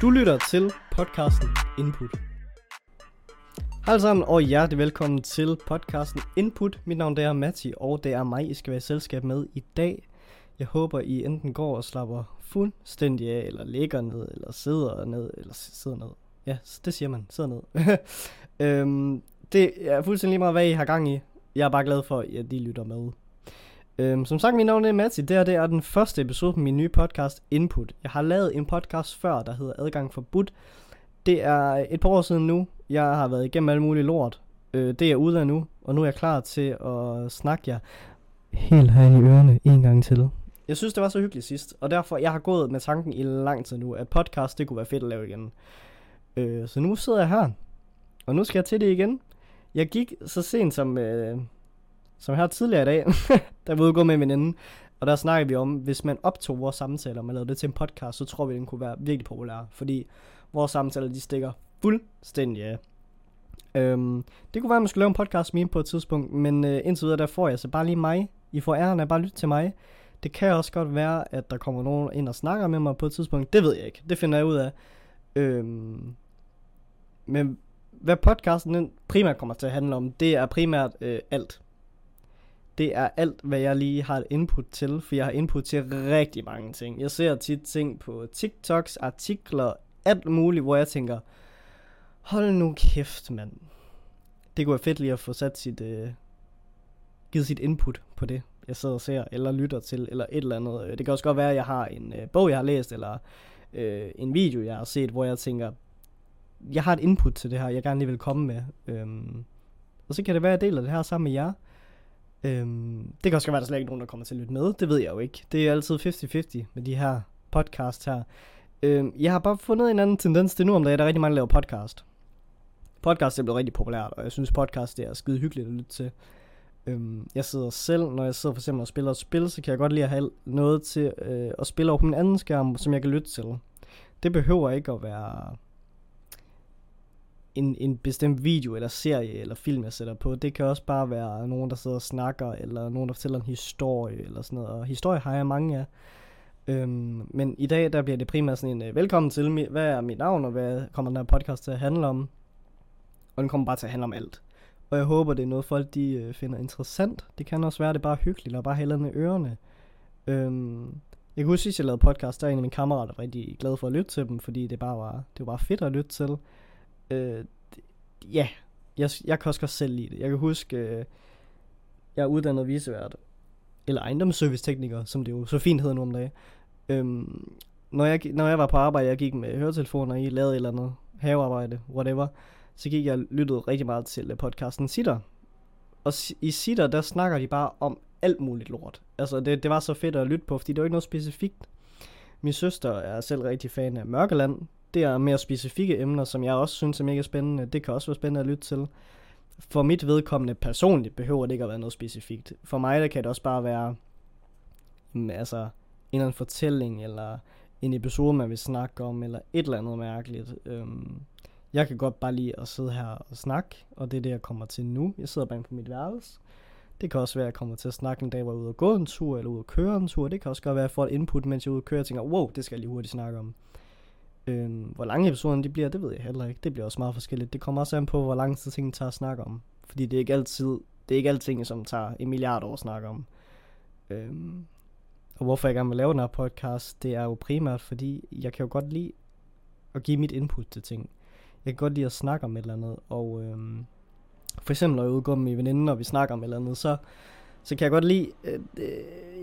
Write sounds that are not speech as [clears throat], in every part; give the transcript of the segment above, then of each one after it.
Du lytter til podcasten Input. Hej sammen, og hjertelig velkommen til podcasten Input. Mit navn det er Matti, og det er mig, I skal være i selskab med i dag. Jeg håber, I enten går og slapper fuldstændig af, eller ligger ned, eller sidder ned, eller sidder ned. Ja, det siger man, sidder ned. [laughs] øhm, det er fuldstændig lige meget, hvad I har gang i. Jeg er bare glad for, at I lytter med. Øhm, som sagt, mit navn er Matti. Det her det er den første episode på min nye podcast Input. Jeg har lavet en podcast før, der hedder Adgang forbudt. Det er et par år siden nu. Jeg har været igennem alle mulige lort. Øh, det er ude af nu, og nu er jeg klar til at snakke jer helt her i ørerne en gang til. Jeg synes, det var så hyggeligt sidst, og derfor jeg har gået med tanken i lang tid nu, at podcast det kunne være fedt at lave igen. Øh, så nu sidder jeg her, og nu skal jeg til det igen. Jeg gik så sent som, øh, som her tidligere i dag, [laughs] der var ude med en veninde, og der snakkede vi om, hvis man optog vores samtaler, og man lavede det til en podcast, så tror vi, den kunne være virkelig populær, fordi vores samtaler, de stikker fuldstændig af. Øhm, det kunne være, at man skulle lave en podcast med på et tidspunkt, men øh, indtil videre, der får jeg så bare lige mig. I får æren af bare lytte til mig. Det kan også godt være, at der kommer nogen ind og snakker med mig på et tidspunkt. Det ved jeg ikke. Det finder jeg ud af. Øhm, men hvad podcasten primært kommer til at handle om, det er primært øh, alt. Det er alt, hvad jeg lige har input til, for jeg har input til rigtig mange ting. Jeg ser tit ting på TikToks, artikler, alt muligt, hvor jeg tænker, hold nu kæft, mand. Det kunne være fedt lige at få sat sit, øh, givet sit input på det, jeg sidder og ser, eller lytter til, eller et eller andet. Øh, det kan også godt være, at jeg har en øh, bog, jeg har læst, eller øh, en video, jeg har set, hvor jeg tænker, jeg har et input til det her, jeg gerne lige vil komme med. Øhm, og så kan det være, at jeg deler det her sammen med jer. Øhm, det kan også være, at der slet ikke er nogen, der kommer til at lytte med. Det ved jeg jo ikke. Det er altid 50-50 med de her podcast her. Øhm, jeg har bare fundet en anden tendens til nu om dagen, der er rigtig mange, der laver podcast. Podcast er blevet rigtig populært, og jeg synes podcast det er skide hyggeligt at lytte til. Øhm, jeg sidder selv, når jeg sidder for eksempel og spiller et spil, så kan jeg godt lide at have noget til øh, at spille over på min anden skærm, som jeg kan lytte til. Det behøver ikke at være en, en bestemt video eller serie eller film, jeg sætter på. Det kan også bare være nogen, der sidder og snakker, eller nogen, der fortæller en historie eller sådan noget. Og historie har jeg mange af. Øhm, men i dag, der bliver det primært sådan en, øh, velkommen til, hvad er mit navn, og hvad kommer den her podcast til at handle om? Og den kommer bare til at handle om alt. Og jeg håber, det er noget, folk de øh, finder interessant. Det kan også være, det er bare hyggeligt, og bare hælder med ørerne. Øhm, jeg kan huske, at jeg lavede podcast, der er en af mine kammerater rigtig glad for at lytte til dem, fordi det bare var, det var bare fedt at lytte til. Øh, ja, jeg, jeg kan også godt selv lide det. Jeg kan huske, øh, jeg er uddannet visevært, eller ejendomsservice-tekniker, som det jo så fint hedder nu om dagen. Øhm, når, jeg, når jeg var på arbejde, jeg gik med høretelefoner i, lavede et eller andet havearbejde, whatever, så gik jeg og lyttede rigtig meget til øh, podcasten Sitter. Og i Sitter, der snakker de bare om alt muligt lort. Altså, det, det var så fedt at lytte på, fordi det var ikke noget specifikt. Min søster er selv rigtig fan af Mørkeland. Det er mere specifikke emner, som jeg også synes er mega spændende. Det kan også være spændende at lytte til. For mit vedkommende personligt behøver det ikke at være noget specifikt. For mig der kan det også bare være mm, altså, en eller anden fortælling, eller en episode, man vil snakke om, eller et eller andet mærkeligt. Øhm, jeg kan godt bare lide at sidde her og snakke, og det er det, jeg kommer til nu. Jeg sidder bare på mit værelse. Det kan også være, at jeg kommer til at snakke en dag, hvor jeg er ude og gå en tur, eller ude og køre en tur. Det kan også godt være, at jeg får et input, mens jeg er ude og køre, og tænker, wow, det skal jeg lige hurtigt snakke om. Øhm, hvor lange episoderne de bliver, det ved jeg heller ikke. Det bliver også meget forskelligt. Det kommer også an på, hvor lang tid tingene tager at snakke om. Fordi det er ikke altid, det er ikke alting, som tager en milliard år at snakke om. Øhm, og hvorfor jeg gerne vil lave den her podcast, det er jo primært, fordi jeg kan jo godt lide at give mit input til ting. Jeg kan godt lide at snakke om et eller andet, og øhm, for eksempel når jeg udgår med min veninder, og vi snakker om et eller andet, så, så kan jeg godt lide, øh, øh,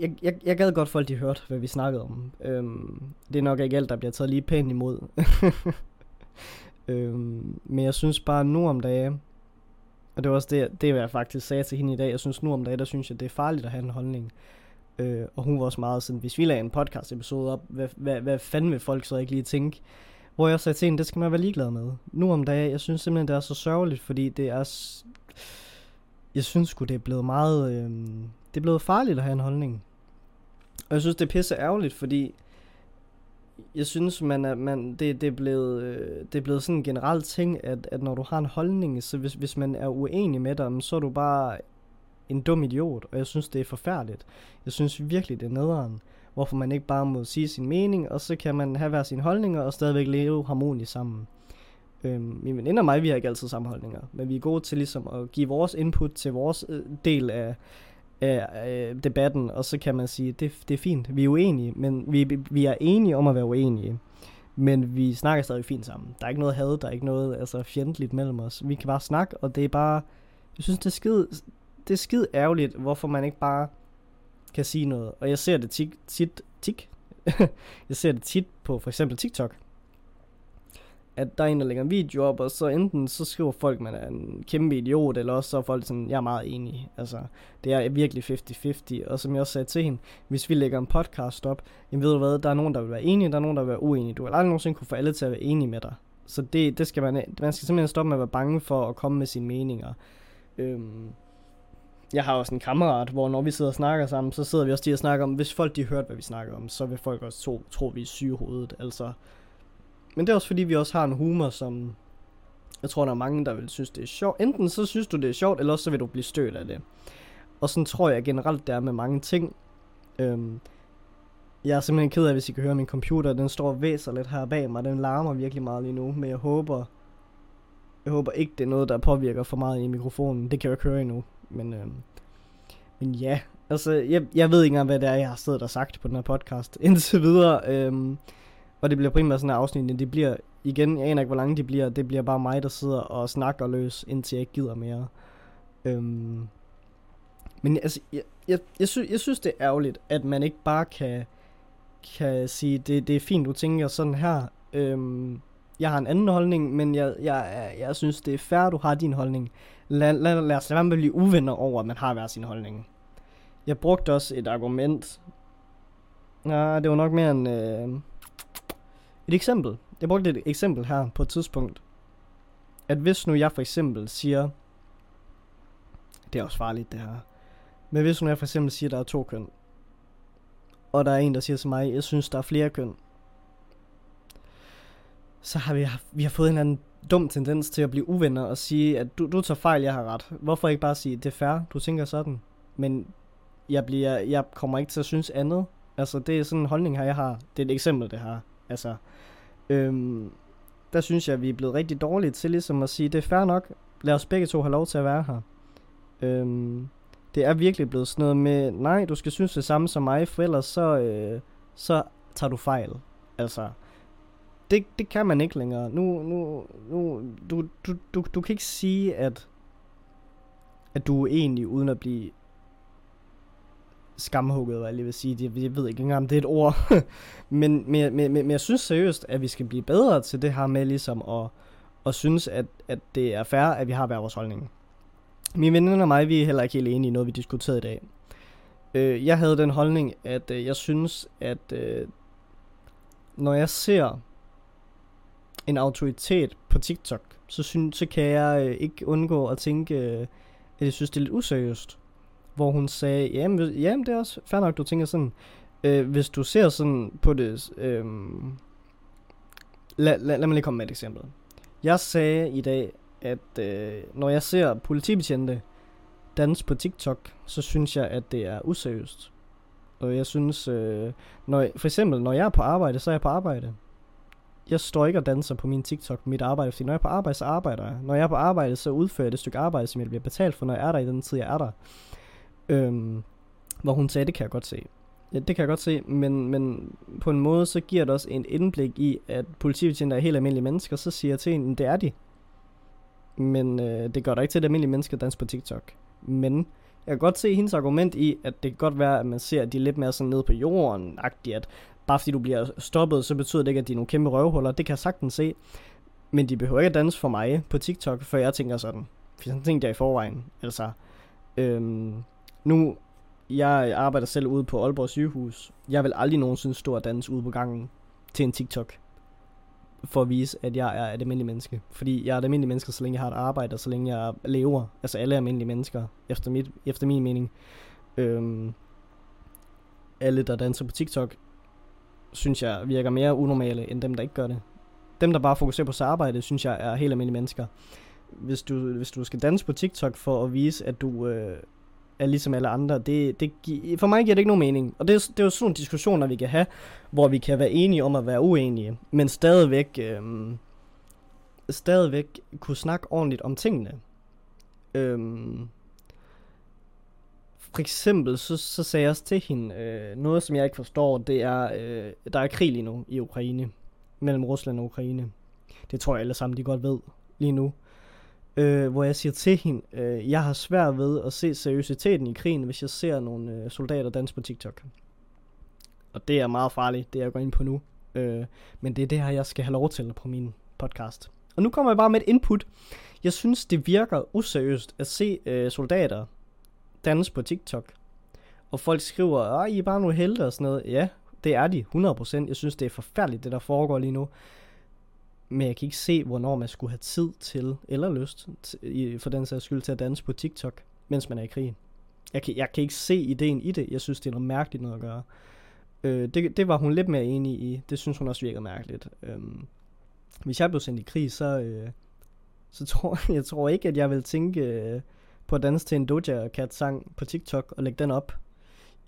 jeg, jeg, jeg gad godt folk, de hørte, hvad vi snakkede om. Øhm, det er nok ikke alt, der bliver taget lige pænt imod. [laughs] øhm, men jeg synes bare nu om dagen, og det var også det, det jeg faktisk sagde til hende i dag, jeg synes nu om dagen, der synes jeg, det er farligt at have en holdning. Øh, og hun var også meget sådan, hvis vi lagde en podcast episode op, hvad, hvad, hvad fanden vil folk så ikke lige tænke? Hvor jeg sagde til hende, det skal man være ligeglad med. Nu om dagen, jeg synes simpelthen, det er så sørgeligt, fordi det er... Jeg synes sgu, det er blevet meget... Øh, det er blevet farligt at have en holdning. Og jeg synes, det er pisse ærgerligt, fordi jeg synes, man er, man, det, det, er blevet, øh, det er blevet sådan en generel ting, at, at når du har en holdning, så hvis, hvis man er uenig med dig, så er du bare en dum idiot, og jeg synes, det er forfærdeligt. Jeg synes virkelig, det er nederen. hvorfor man ikke bare må sige sin mening, og så kan man have hver sine holdninger og stadigvæk leve harmonisk sammen. Øhm, min veninde og mig, vi har ikke altid samme holdninger, men vi er gode til ligesom at give vores input til vores øh, del af, af, øh, debatten, og så kan man sige, det, det er fint, vi er uenige, men vi, vi er enige om at være uenige. Men vi snakker stadig fint sammen. Der er ikke noget had, der er ikke noget altså, fjendtligt mellem os. Vi kan bare snakke, og det er bare... Jeg synes, det er skide, det er skide ærgerligt, hvorfor man ikke bare kan sige noget. Og jeg ser det tit... tit, tit [laughs] jeg ser det tit på for eksempel TikTok at der er en, der lægger en video op, og så enten så skriver folk, at man er en kæmpe idiot, eller også så er folk sådan, jeg er meget enig. Altså, det er virkelig 50-50. Og som jeg også sagde til hende, hvis vi lægger en podcast op, jamen ved du hvad, der er nogen, der vil være enige, der er nogen, der vil være uenige. Du vil aldrig nogensinde kunne få alle til at være enige med dig. Så det, det skal man, man skal simpelthen stoppe med at være bange for at komme med sine meninger. Øhm, jeg har også en kammerat, hvor når vi sidder og snakker sammen, så sidder vi også lige og snakker om, hvis folk de hørt, hvad vi snakker om, så vil folk også tro, tro vi er syge hovedet. Altså, men det er også fordi, vi også har en humor, som jeg tror, der er mange, der vil synes, det er sjovt. Enten så synes du, det er sjovt, eller også så vil du blive stødt af det. Og sådan tror jeg generelt, det er med mange ting. Øhm, jeg er simpelthen ked af, hvis I kan høre min computer. Den står og væser lidt her bag mig. Den larmer virkelig meget lige nu. Men jeg håber, jeg håber ikke, det er noget, der påvirker for meget i mikrofonen. Det kan jeg ikke høre endnu. Men, øhm, men ja, altså, jeg, jeg ved ikke engang, hvad det er, jeg har siddet og sagt på den her podcast [laughs] indtil videre. Øhm, og det bliver primært sådan en afsnit, det bliver, igen, jeg aner ikke, hvor lange de bliver, det bliver bare mig, der sidder og snakker løs, indtil jeg ikke gider mere. Øhm, men altså, jeg, jeg, jeg, sy- jeg synes, det er ærgerligt, at man ikke bare kan, kan sige, det, det er fint, du tænker sådan her. Øhm, jeg har en anden holdning, men jeg, jeg, jeg synes, det er fair, du har din holdning. Lad, lad, lad os lade være med at blive uvenner over, at man har hver sin holdning. Jeg brugte også et argument. Nej, det var nok mere en... Øh, et eksempel. Jeg brugte et eksempel her på et tidspunkt. At hvis nu jeg for eksempel siger... Det er også farligt det her. Men hvis nu jeg for eksempel siger, at der er to køn. Og der er en, der siger til mig, jeg synes, der er flere køn. Så har vi, vi har fået en anden dum tendens til at blive uvenner og sige, at du, du tager fejl, jeg har ret. Hvorfor ikke bare sige, det er fair, du tænker sådan. Men jeg, bliver, jeg kommer ikke til at synes andet. Altså, det er sådan en holdning her, jeg har. Det er et eksempel, det her. Altså, øhm, der synes jeg, at vi er blevet rigtig dårlige til ligesom at sige, det er fair nok, lad os begge to have lov til at være her. Øhm, det er virkelig blevet sådan noget med, nej, du skal synes det samme som mig, for ellers så, øh, så tager du fejl. Altså, det, det kan man ikke længere. Nu, nu, nu, du, du, du, du kan ikke sige, at, at du er egentlig uden at blive skamhugget, hvad jeg lige vil sige. Jeg, jeg ved ikke engang, om det er et ord. [laughs] men, men, men, men, jeg synes seriøst, at vi skal blive bedre til det her med ligesom at, at synes, at, at det er fair, at vi har hver vores holdning. Mine venner og mig, vi er heller ikke helt enige i noget, vi diskuterede i dag. Øh, jeg havde den holdning, at øh, jeg synes, at øh, når jeg ser en autoritet på TikTok, så, synes, så kan jeg øh, ikke undgå at tænke, øh, at jeg synes, det er lidt useriøst hvor hun sagde, jamen, jamen det er også fair nok, du tænker sådan, øh, hvis du ser sådan på det, øh, lad, lad, lad mig lige komme med et eksempel. Jeg sagde i dag, at øh, når jeg ser politibetjente danse på TikTok, så synes jeg, at det er useriøst. Og jeg synes, øh, når, for eksempel, når jeg er på arbejde, så er jeg på arbejde. Jeg står ikke og danser på min TikTok mit arbejde, fordi når jeg er på arbejde, så arbejder jeg. Når jeg er på arbejde, så udfører jeg det stykke arbejde, som jeg bliver betalt for, når jeg er der i den tid, jeg er der. Øhm, hvor hun sagde, det kan jeg godt se. Ja, det kan jeg godt se, men, men på en måde, så giver det også en indblik i, at politibetjente er helt almindelige mennesker, så siger jeg til hende, det er de. Men øh, det gør der ikke til, at almindelige mennesker danser på TikTok. Men jeg kan godt se hendes argument i, at det kan godt være, at man ser, at de er lidt mere sådan nede på jorden, agtigt, at bare fordi du bliver stoppet, så betyder det ikke, at de er nogle kæmpe røvhuller. Det kan jeg sagtens se. Men de behøver ikke at danse for mig på TikTok, for jeg tænker sådan. For sådan tænkte jeg i forvejen. Altså, øhm, nu, jeg arbejder selv ude på Aalborg sygehus. Jeg vil aldrig nogensinde stå og danse ude på gangen til en TikTok. For at vise, at jeg er et almindeligt menneske. Fordi jeg er et almindeligt menneske, så længe jeg har et arbejde, og så længe jeg lever. Altså alle er almindelige mennesker, efter, mit, efter min mening. Øhm, alle, der danser på TikTok, synes jeg virker mere unormale, end dem, der ikke gør det. Dem, der bare fokuserer på sit arbejde, synes jeg er helt almindelige mennesker. Hvis du, hvis du skal danse på TikTok for at vise, at du øh, er ligesom alle andre, det, det, for mig giver det ikke nogen mening. Og det, er, det er jo sådan nogle diskussioner, vi kan have, hvor vi kan være enige om at være uenige, men stadigvæk, øhm, stadigvæk kunne snakke ordentligt om tingene. Øhm, for eksempel, så, så sagde jeg også til hende, øh, noget som jeg ikke forstår, det er, øh, der er krig lige nu i Ukraine, mellem Rusland og Ukraine. Det tror jeg alle sammen, de godt ved lige nu øh, hvor jeg siger til hende, øh, jeg har svært ved at se seriøsiteten i krigen, hvis jeg ser nogle øh, soldater danse på TikTok. Og det er meget farligt, det jeg går ind på nu. Øh, men det er det her, jeg skal have lov til på min podcast. Og nu kommer jeg bare med et input. Jeg synes, det virker useriøst at se øh, soldater danse på TikTok. Og folk skriver, at I er bare nogle helte og sådan noget. Ja, det er de, 100%. Jeg synes, det er forfærdeligt, det der foregår lige nu men jeg kan ikke se, hvornår man skulle have tid til, eller lyst, til, for den sags skyld, til at danse på TikTok, mens man er i krig. Jeg kan, jeg kan ikke se ideen i det. Jeg synes, det er noget mærkeligt noget at gøre. Øh, det, det var hun lidt mere enig i. Det synes hun også virkede mærkeligt. Øh, hvis jeg blev sendt i krig, så, øh, så tror [laughs] jeg tror ikke, at jeg vil tænke øh, på at danse til en Doja Cat sang på TikTok og lægge den op,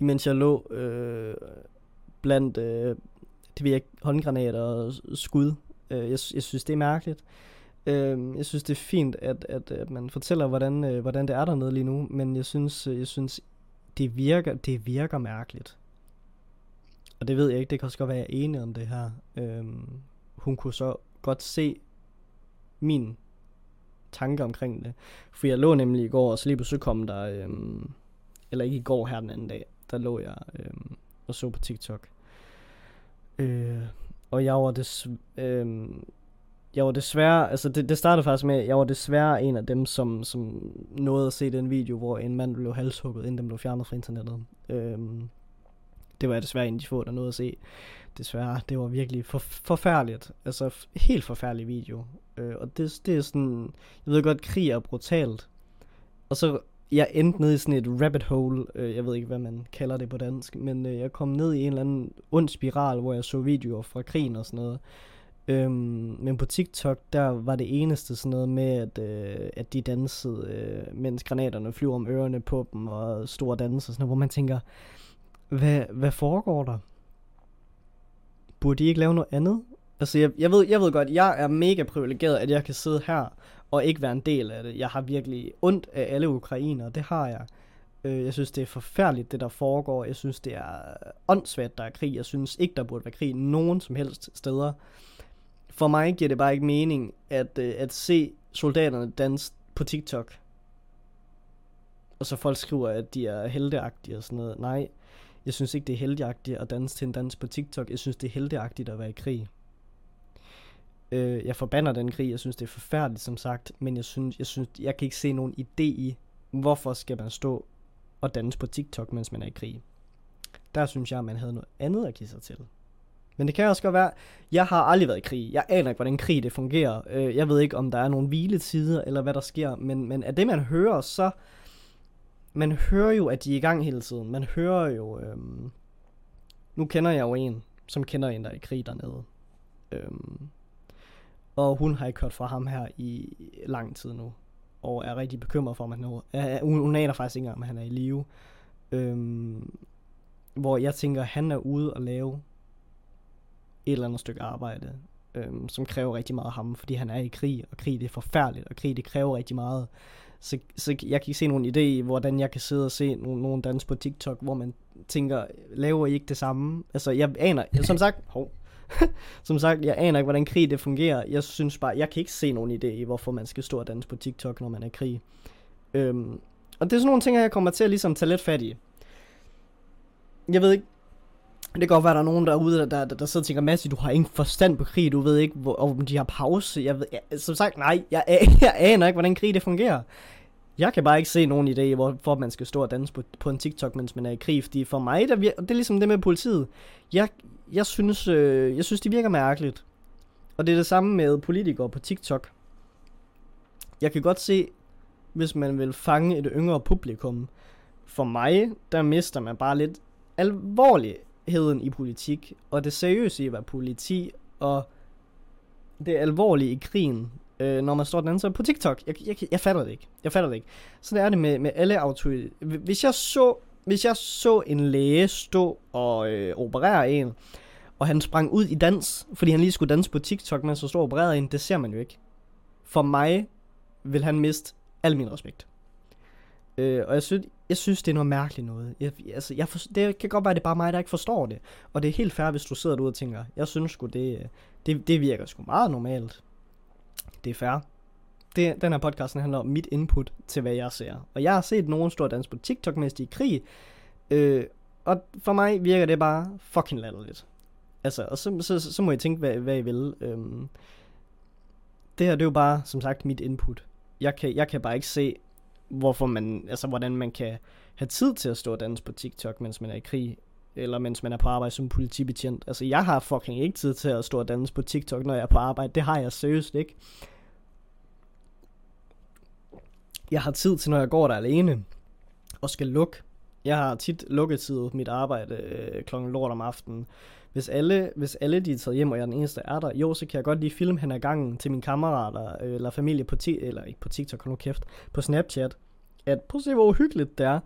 imens jeg lå øh, blandt øh, det ved jeg, håndgranater og skud Øh, jeg, jeg synes, det er mærkeligt. Øh, jeg synes, det er fint, at, at, at man fortæller, hvordan, øh, hvordan det er dernede lige nu, men jeg synes, øh, jeg synes det, virker, det virker mærkeligt. Og det ved jeg ikke, det kan også godt være, jeg er enig om det her. Øh, hun kunne så godt se min tanke omkring det. For jeg lå nemlig i går, og så lige pludselig kom der, øhm, eller ikke i går her den anden dag, der lå jeg øhm, og så på TikTok. Øh, og jeg var des, øh, jeg var desværre, altså det, det startede faktisk med, jeg var desværre en af dem, som, som nåede at se den video, hvor en mand blev halshugget, inden den blev fjernet fra internettet. Øh, det var jeg desværre en af de få, der nåede at se. Desværre, det var virkelig for, forfærdeligt. Altså, helt forfærdelig video. Øh, og det, det er sådan, jeg ved godt, krig er brutalt. Og så jeg endte ned i sådan et rabbit hole, øh, jeg ved ikke, hvad man kalder det på dansk, men øh, jeg kom ned i en eller anden ond spiral, hvor jeg så videoer fra krigen og sådan noget. Øhm, men på TikTok, der var det eneste sådan noget med, at, øh, at de dansede, øh, mens granaterne flyver om ørerne på dem, og store danser, sådan noget, hvor man tænker, hvad, hvad foregår der? Burde de ikke lave noget andet? Altså, jeg, jeg, ved, jeg ved godt, jeg er mega privilegeret, at jeg kan sidde her og ikke være en del af det. Jeg har virkelig ondt af alle ukrainere, det har jeg. Øh, jeg synes, det er forfærdeligt, det der foregår. Jeg synes, det er åndssvagt, der er krig. Jeg synes ikke, der burde være krig nogen som helst steder. For mig giver det bare ikke mening at, øh, at se soldaterne danse på TikTok. Og så folk skriver, at de er heldeagtige og sådan noget. Nej, jeg synes ikke, det er helteagtigt at danse til en dans på TikTok. Jeg synes, det er helteagtigt at være i krig. Øh, jeg forbander den krig, jeg synes det er forfærdeligt som sagt, men jeg synes, jeg synes, jeg kan ikke se nogen idé i, hvorfor skal man stå og danse på TikTok, mens man er i krig. Der synes jeg, at man havde noget andet at give sig til. Men det kan også godt være, jeg har aldrig været i krig. Jeg aner ikke, hvordan krig det fungerer. Øh, jeg ved ikke, om der er nogle hviletider, eller hvad der sker. Men, men af det, man hører, så... Man hører jo, at de er i gang hele tiden. Man hører jo... Øhm, nu kender jeg jo en, som kender en, der er i krig dernede. Øhm, og hun har ikke hørt fra ham her i lang tid nu. Og er rigtig bekymret for, om han er, hun, hun aner faktisk ikke engang, om han er i live. Øhm, hvor jeg tænker, han er ude og lave et eller andet stykke arbejde, øhm, som kræver rigtig meget af ham, fordi han er i krig, og krig det er forfærdeligt, og krig det kræver rigtig meget. Så, så jeg kan ikke se nogen idé i, hvordan jeg kan sidde og se nogen, nogen dans på TikTok, hvor man tænker, laver I ikke det samme? Altså, jeg aner, som sagt, hov, [laughs] Som sagt, jeg aner ikke, hvordan krig det fungerer. Jeg synes bare, jeg kan ikke se nogen idé i, hvorfor man skal stå og danse på TikTok, når man er i krig. Øhm, og det er sådan nogle ting, jeg kommer til at ligesom tage lidt fat i. Jeg ved ikke, det kan godt være, at der er nogen derude, der, der, der, der sidder og tænker, Mads, du har ingen forstand på krig, du ved ikke, hvor, om de har pause. Jeg ved, jeg, som sagt, nej, jeg, [laughs] jeg aner ikke, hvordan krig det fungerer. Jeg kan bare ikke se nogen idé, hvorfor man skal stå og danse på, på en TikTok, mens man er i krig. Fordi for mig, der vir- det er ligesom det med politiet. Jeg, jeg, synes, øh, jeg synes, det virker mærkeligt. Og det er det samme med politikere på TikTok. Jeg kan godt se, hvis man vil fange et yngre publikum. For mig, der mister man bare lidt alvorligheden i politik, og det seriøse i at være politi, og det alvorlige i krigen øh, når man står den anden side på TikTok. Jeg, jeg, jeg fatter det ikke. Jeg fatter det ikke. Så det er det med, med alle autoriteter. Hvis jeg så hvis jeg så en læge stå og øh, operere en, og han sprang ud i dans, fordi han lige skulle danse på TikTok, mens han stod og opererede en, det ser man jo ikke. For mig vil han miste al min respekt. Øh, og jeg synes, jeg synes, det er noget mærkeligt noget. Jeg, altså, jeg for, det kan godt være, at det er bare mig, der ikke forstår det. Og det er helt fair, hvis du sidder derude og tænker, jeg synes sgu, det, øh, det, det virker sgu meget normalt. Det er fair. Det, den her podcast handler om mit input til, hvad jeg ser. Og jeg har set nogen stå dans på TikTok, mens de er i krig. Øh, og for mig virker det bare fucking latterligt. Altså, og så, så, så, så må I tænke, hvad, hvad I vil. Øhm, det her, det er jo bare, som sagt, mit input. Jeg kan, jeg kan bare ikke se, hvorfor man, altså, hvordan man kan have tid til at stå og danse på TikTok, mens man er i krig, eller mens man er på arbejde som politibetjent. Altså, jeg har fucking ikke tid til at stå og danse på TikTok, når jeg er på arbejde. Det har jeg seriøst ikke. Jeg har tid til, når jeg går der alene og skal lukke. Jeg har tit lukketid mit arbejde øh, klokken lort om aftenen. Hvis alle, hvis alle de er taget hjem, og jeg er den eneste, der er der, jo, så kan jeg godt lige filme hen ad gangen til mine kammerater, øh, eller familie på, ti- eller ikke på TikTok, nu kæft, på Snapchat, at prøv at se, hvor uhyggeligt det er.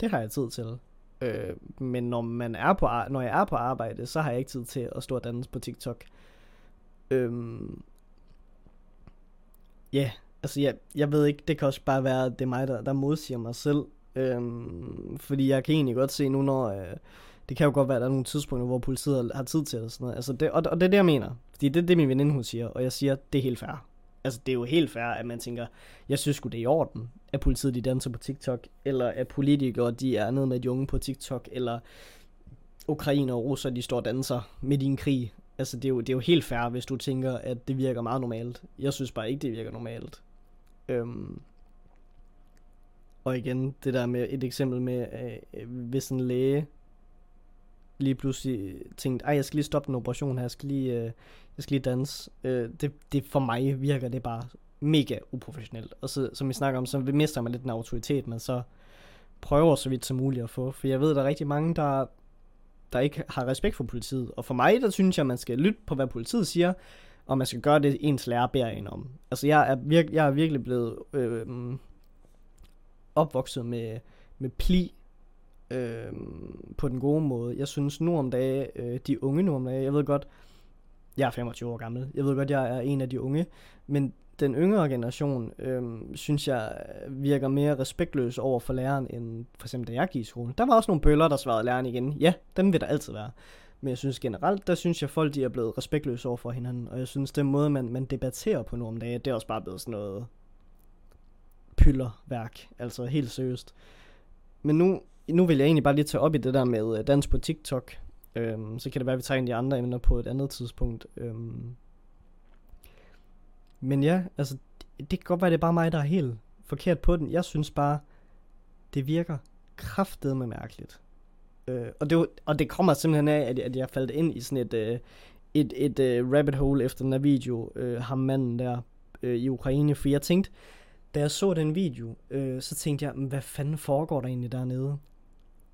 Det har jeg tid til. Øh, men når, man er på, når jeg er på arbejde, så har jeg ikke tid til at stå og danse på TikTok. Øhm, ja, yeah, altså jeg, jeg ved ikke, det kan også bare være, at det er mig, der, der modsiger mig selv. Øhm, fordi jeg kan egentlig godt se nu, når... Øh, det kan jo godt være, at der er nogle tidspunkter, hvor politiet har tid til det og sådan noget. Altså det, og, og det er det, jeg mener. Fordi det er det, min veninde hun siger, og jeg siger, det er helt fair. Altså det er jo helt fair, at man tænker, jeg synes sgu det er i orden, at politiet de danser på TikTok, eller at politikere de er nede med de unge på TikTok, eller ukrainer og russer de står og danser midt i en krig. Altså det er, jo, det er jo helt fair, hvis du tænker, at det virker meget normalt. Jeg synes bare ikke, det virker normalt. Øhm, og igen, det der med et eksempel med, øh, øh, hvis en læge lige pludselig tænkte, ej, jeg skal lige stoppe den operation her, jeg skal lige, øh, jeg skal lige danse. Øh, det, det for mig virker det bare mega uprofessionelt. Og så, som vi snakker om, så mister man lidt den autoritet, man så prøver så vidt som muligt at få. For jeg ved, der er rigtig mange, der, der ikke har respekt for politiet. Og for mig, der synes jeg, man skal lytte på, hvad politiet siger, og man skal gøre det, ens lærer beder en om. Altså, jeg er, virke, jeg er virkelig blevet øh, opvokset med, med pli øh, på den gode måde. Jeg synes nu om dagen, øh, de unge nu om dagen, jeg ved godt, jeg er 25 år gammel, jeg ved godt, jeg er en af de unge, men den yngre generation, øh, synes jeg, virker mere respektløs over for læreren, end for eksempel da jeg gik i skolen. Der var også nogle bøller, der svarede læreren igen. Ja, dem vil der altid være. Men jeg synes generelt, der synes jeg, folk de er blevet respektløse over for hinanden. Og jeg synes, den måde, man, man debatterer på nu om dagen, det er også bare blevet sådan noget pyllerværk. Altså helt seriøst. Men nu, nu vil jeg egentlig bare lige tage op i det der med øh, dans på TikTok. Øhm, så kan det være, at vi tager de andre emner på et andet tidspunkt. Øhm. Men ja, altså, det, det kan godt være, det er bare mig, der er helt forkert på den. Jeg synes bare, det virker kraftedeme mærkeligt. Øh, og, det, og det kommer simpelthen af, at, at jeg faldt ind i sådan et, øh, et, et øh, rabbit hole efter den her video, øh, ham manden der øh, i Ukraine. For jeg tænkte, da jeg så den video, øh, så tænkte jeg, hvad fanden foregår der egentlig dernede?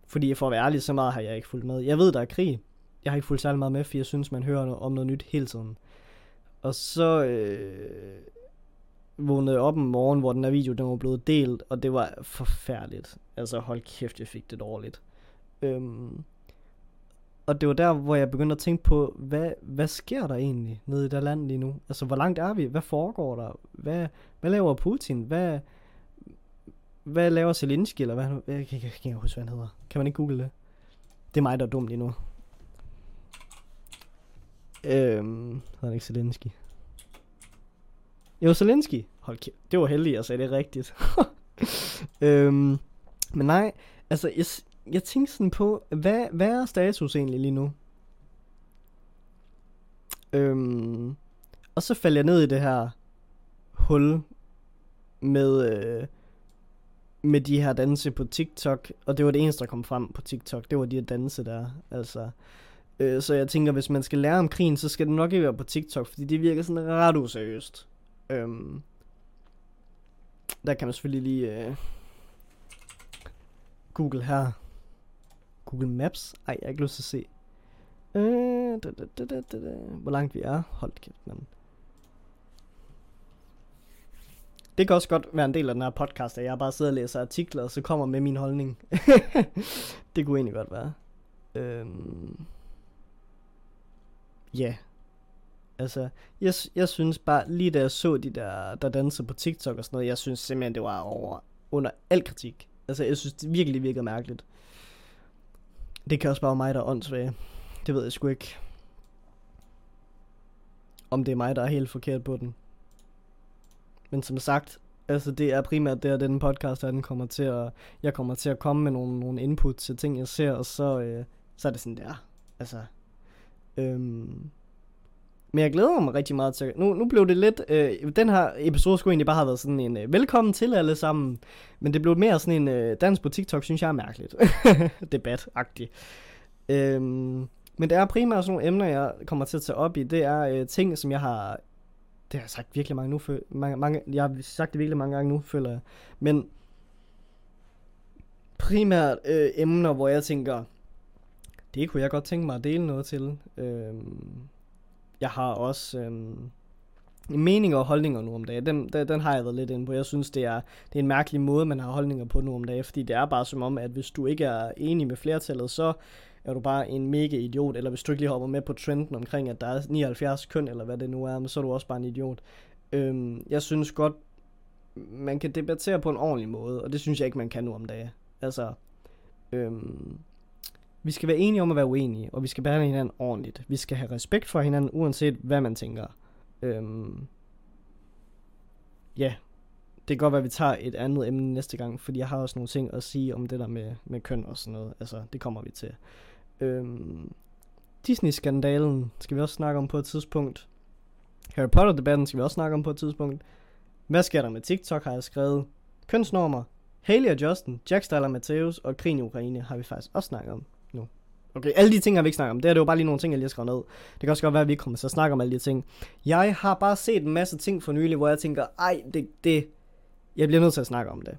Fordi for at være ærlig, så meget har jeg ikke fulgt med. Jeg ved, der er krig. Jeg har ikke fulgt særlig meget med, for jeg synes, man hører om noget nyt hele tiden. Og så øh, vågnede jeg op en morgen, hvor den her video den var blevet delt, og det var forfærdeligt. Altså hold kæft, jeg fik det dårligt. Øhm, og det var der, hvor jeg begyndte at tænke på, hvad, hvad sker der egentlig nede i det land lige nu? Altså, hvor langt er vi? Hvad foregår der? Hvad, hvad laver Putin? Hvad, hvad laver Zelensky, eller hvad, jeg kan, ikke huske, hvad han hedder. Kan man ikke google det? Det er mig, der er dum lige nu. Øhm, hedder han ikke Zelensky? Jo, Zelensky. Hold kæft, det var heldigt, at sagde det rigtigt. [laughs] øhm, men nej, altså, jeg, jeg tænkte sådan på, hvad, hvad er status egentlig lige nu? Øhm, og så faldt jeg ned i det her hul med, øh, med de her danse på TikTok, og det var det eneste, der kom frem på TikTok, det var de her danse der, altså. Øh, så jeg tænker, hvis man skal lære om krigen, så skal det nok ikke være på TikTok, fordi det virker sådan ret useriøst. Øhm, der kan man selvfølgelig lige øh, Google her. Google Maps. Ej, jeg har ikke lyst til at se. Øh, da, da, da, da, da. Hvor langt vi er. Hold kæft, mand. Det kan også godt være en del af den her podcast, at jeg bare sidder og læser artikler, og så kommer med min holdning. [laughs] det kunne egentlig godt være. Øhm. Ja. Yeah. Altså, jeg, jeg synes bare, lige da jeg så de der, der dansede på TikTok og sådan noget, jeg synes simpelthen, det var over under al kritik. Altså, jeg synes, det virkelig virkede mærkeligt. Det kan også bare være mig, der er åndssvag. Det ved jeg sgu ikke. Om det er mig, der er helt forkert på den. Men som sagt, altså det er primært det, at den podcast her, den kommer til at, jeg kommer til at komme med nogle, nogle input til ting, jeg ser, og så, øh, så er det sådan der. Altså, øhm, men jeg glæder mig rigtig meget til... Nu, nu blev det lidt... Øh, den her episode skulle egentlig bare have været sådan en øh, velkommen til alle sammen. Men det blev mere sådan en øh, dans på TikTok, synes jeg er mærkeligt. [laughs] Debat-agtigt. Øhm, men det er primært sådan nogle emner, jeg kommer til at tage op i. Det er øh, ting, som jeg har... Det har jeg sagt virkelig mange nu. Mange, mange, jeg har sagt det virkelig mange gange nu, føler jeg. Men primært øh, emner, hvor jeg tænker, det kunne jeg godt tænke mig at dele noget til. Øhm, jeg har også øhm, meninger og holdninger nu om dagen. Den, den, den har jeg været lidt inde på. Jeg synes, det er, det er en mærkelig måde, man har holdninger på nu om dagen. Fordi det er bare som om, at hvis du ikke er enig med flertallet, så er du bare en mega idiot. Eller hvis du ikke lige hopper med på trenden omkring, at der er 79 køn, eller hvad det nu er, så er du også bare en idiot. Øhm, jeg synes godt, man kan debattere på en ordentlig måde, og det synes jeg ikke, man kan nu om dagen. Altså, øhm, vi skal være enige om at være uenige, og vi skal behandle hinanden ordentligt. Vi skal have respekt for hinanden, uanset hvad man tænker. Øhm, ja, det kan godt være, at vi tager et andet emne næste gang, fordi jeg har også nogle ting at sige om det der med, med køn og sådan noget. Altså, det kommer vi til. Øhm, Disney-skandalen skal vi også snakke om på et tidspunkt. Harry Potter-debatten skal vi også snakke om på et tidspunkt. Hvad sker der med TikTok, har jeg skrevet. Kønsnormer, Haley og Justin, Jack Styler Mateus og krigen i Ukraine har vi faktisk også snakket om. Okay, alle de ting har vi ikke snakket om. Det er det jo bare lige nogle ting, jeg lige har skrevet ned. Det kan også godt være, at vi ikke kommer til at snakke om alle de ting. Jeg har bare set en masse ting for nylig, hvor jeg tænker, ej, det, det, jeg bliver nødt til at snakke om det.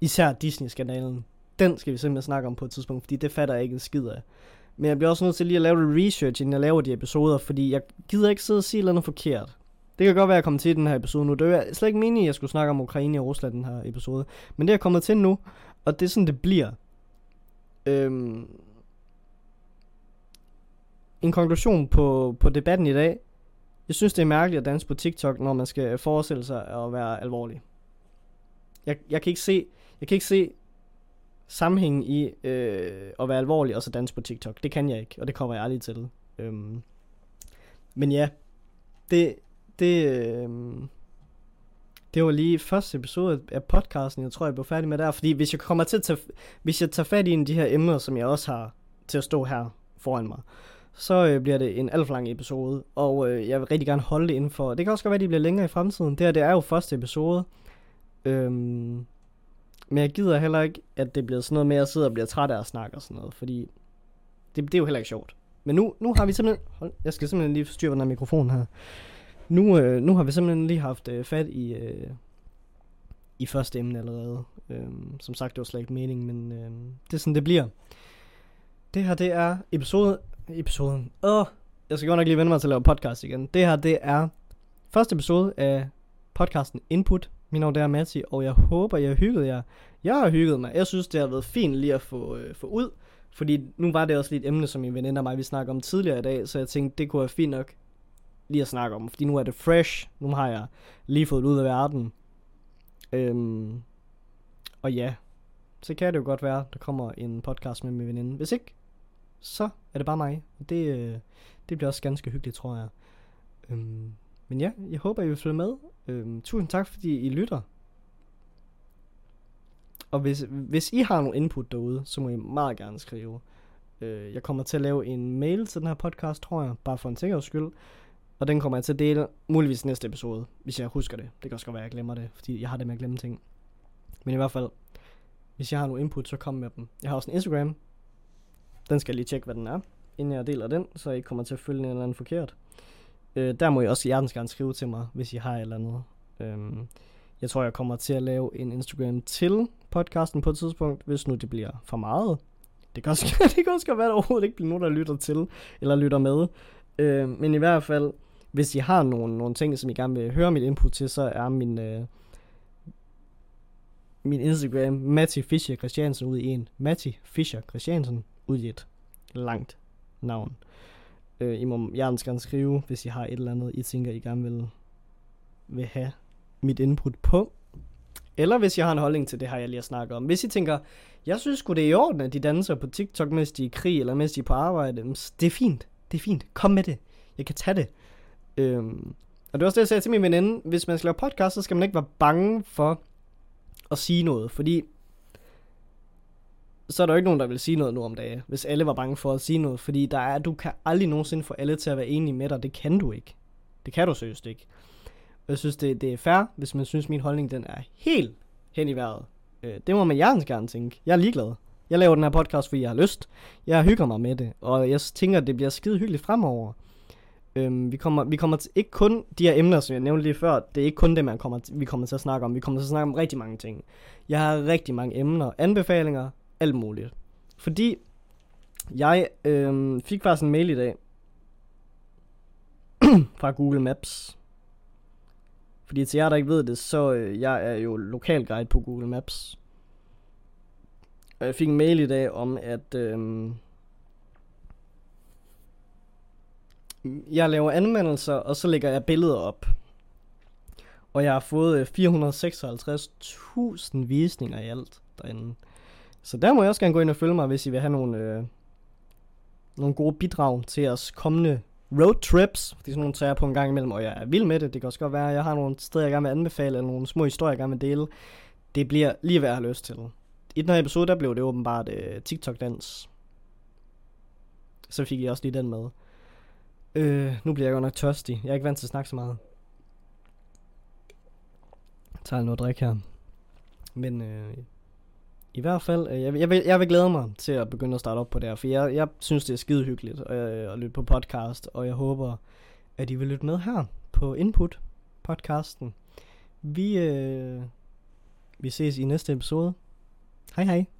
Især Disney-skandalen. Den skal vi simpelthen snakke om på et tidspunkt, fordi det fatter jeg ikke en skid af. Men jeg bliver også nødt til lige at lave lidt research, inden jeg laver de episoder, fordi jeg gider ikke sidde og sige noget forkert. Det kan godt være, at jeg kommer til den her episode nu. Det er slet ikke meningen, at jeg skulle snakke om Ukraine og Rusland den her episode. Men det er jeg kommet til nu, og det er sådan, det bliver. Øhm, en konklusion på, på debatten i dag. Jeg synes, det er mærkeligt at danse på TikTok, når man skal forestille sig at være alvorlig. Jeg, jeg, kan, ikke se, jeg kan ikke se sammenhængen i øh, at være alvorlig og så danse på TikTok. Det kan jeg ikke, og det kommer jeg aldrig til. Øhm, men ja, det, det, øh, det var lige første episode af podcasten, jeg tror, jeg blev færdig med der. Fordi hvis jeg kommer til at tage, hvis jeg tager fat i en af de her emner, som jeg også har til at stå her foran mig, så øh, bliver det en alt for lang episode, og øh, jeg vil rigtig gerne holde det inden for. Det kan også godt være, at de bliver længere i fremtiden. Det her, det er jo første episode. Øhm, men jeg gider heller ikke, at det bliver sådan noget med, at jeg sidder og bliver træt af at snakke og sådan noget, fordi det, det er jo heller ikke sjovt. Men nu, nu har vi simpelthen... Hold, jeg skal simpelthen lige forstyrre den her mikrofon her. Nu, øh, nu har vi simpelthen lige haft øh, fat i, øh, i første emne allerede. Øhm, som sagt, det var slet ikke meningen, men øh, det er sådan, det bliver. Det her, det er episode episoden. Åh, jeg skal godt nok lige vende mig til at lave podcast igen. Det her, det er første episode af podcasten Input. Min navn er Matti, og jeg håber, jeg har hygget jer. Jeg har hygget mig. Jeg synes, det har været fint lige at få, øh, få ud. Fordi nu var det også lige et emne, som min veninde og mig, vi snakkede om tidligere i dag. Så jeg tænkte, det kunne være fint nok lige at snakke om. Fordi nu er det fresh. Nu har jeg lige fået det ud af verden. Øhm, og ja, så kan det jo godt være, der kommer en podcast med min veninde. Hvis ikke, så er det bare mig. Det, øh, det bliver også ganske hyggeligt, tror jeg. Øhm, men ja, jeg håber, I vil følge med. Øhm, tusind tak, fordi I lytter. Og hvis, hvis I har nogle input derude, så må I meget gerne skrive. Øh, jeg kommer til at lave en mail til den her podcast, tror jeg, bare for en sikkerheds skyld. Og den kommer jeg til at dele muligvis næste episode, hvis jeg husker det. Det kan også godt være, at jeg glemmer det, fordi jeg har det med at glemme ting. Men i hvert fald, hvis jeg har nogle input, så kom med dem. Jeg har også en Instagram, den skal jeg lige tjekke, hvad den er, inden jeg deler den, så I ikke kommer til at følge en eller anden forkert. Øh, der må I også hjertens gerne skrive til mig, hvis I har et eller andet. Øh, jeg tror, jeg kommer til at lave en Instagram til podcasten på et tidspunkt, hvis nu det bliver for meget. Det kan også, [laughs] det kan også godt være, at der overhovedet ikke bliver nogen, der lytter til, eller lytter med. Øh, men i hvert fald, hvis I har nogle, nogle ting, som I gerne vil høre mit input til, så er min, øh, min Instagram Matti Fischer Christiansen ud i en. Matti Fischer Christiansen ud i et langt navn. Øh, I må hjertens gerne skrive, hvis I har et eller andet, I tænker, I gerne vil, vil have mit input på. Eller hvis jeg har en holdning til det her, jeg lige har snakket om. Hvis I tænker, jeg synes sgu det er i orden, at de danser på TikTok, mens de er i krig, eller mens de er på arbejde. Det er fint. Det er fint. Kom med det. Jeg kan tage det. Øhm, og det var også det, jeg sagde til min veninde. Hvis man skal lave podcast, så skal man ikke være bange for at sige noget. Fordi så er der jo ikke nogen, der vil sige noget nu om dagen, hvis alle var bange for at sige noget. Fordi der er, du kan aldrig nogensinde få alle til at være enige med dig. Det kan du ikke. Det kan du seriøst ikke. Og jeg synes, det, det er fair, hvis man synes, min holdning den er helt hen i vejret. Øh, det må man hjertens gerne tænke. Jeg er ligeglad. Jeg laver den her podcast, fordi jeg har lyst. Jeg hygger mig med det, og jeg tænker, at det bliver skide hyggeligt fremover. Øhm, vi kommer, vi kommer til, ikke kun de her emner, som jeg nævnte lige før, det er ikke kun det, man kommer til, vi kommer til at snakke om. Vi kommer til at snakke om rigtig mange ting. Jeg har rigtig mange emner, anbefalinger, alt muligt. Fordi jeg øh, fik faktisk en mail i dag [clears throat] fra Google Maps. Fordi til jer, der ikke ved det, så øh, jeg er jo lokalguide på Google Maps. Og jeg fik en mail i dag om, at øh, jeg laver anmeldelser, og så lægger jeg billeder op. Og jeg har fået øh, 456.000 visninger i alt derinde. Så der må jeg også gerne gå ind og følge mig, hvis I vil have nogle, øh, nogle gode bidrag til jeres kommende roadtrips. Det er sådan nogle tager på en gang imellem, og jeg er vild med det. Det kan også godt være, at jeg har nogle steder, jeg gerne vil anbefale, eller nogle små historier, jeg gerne vil dele. Det bliver lige hvad jeg har lyst til. I den her episode, der blev det åbenbart øh, TikTok-dans. Så fik jeg også lige den med. Øh, nu bliver jeg godt nok tørstig. Jeg er ikke vant til at snakke så meget. Jeg tager noget drik her. Men øh, i hvert fald, øh, jeg, jeg, vil, jeg vil glæde mig til at begynde at starte op på det her, for jeg, jeg synes, det er skide hyggeligt øh, at lytte på podcast, og jeg håber, at I vil lytte med her på Input podcasten. Vi, øh, vi ses i næste episode. Hej hej.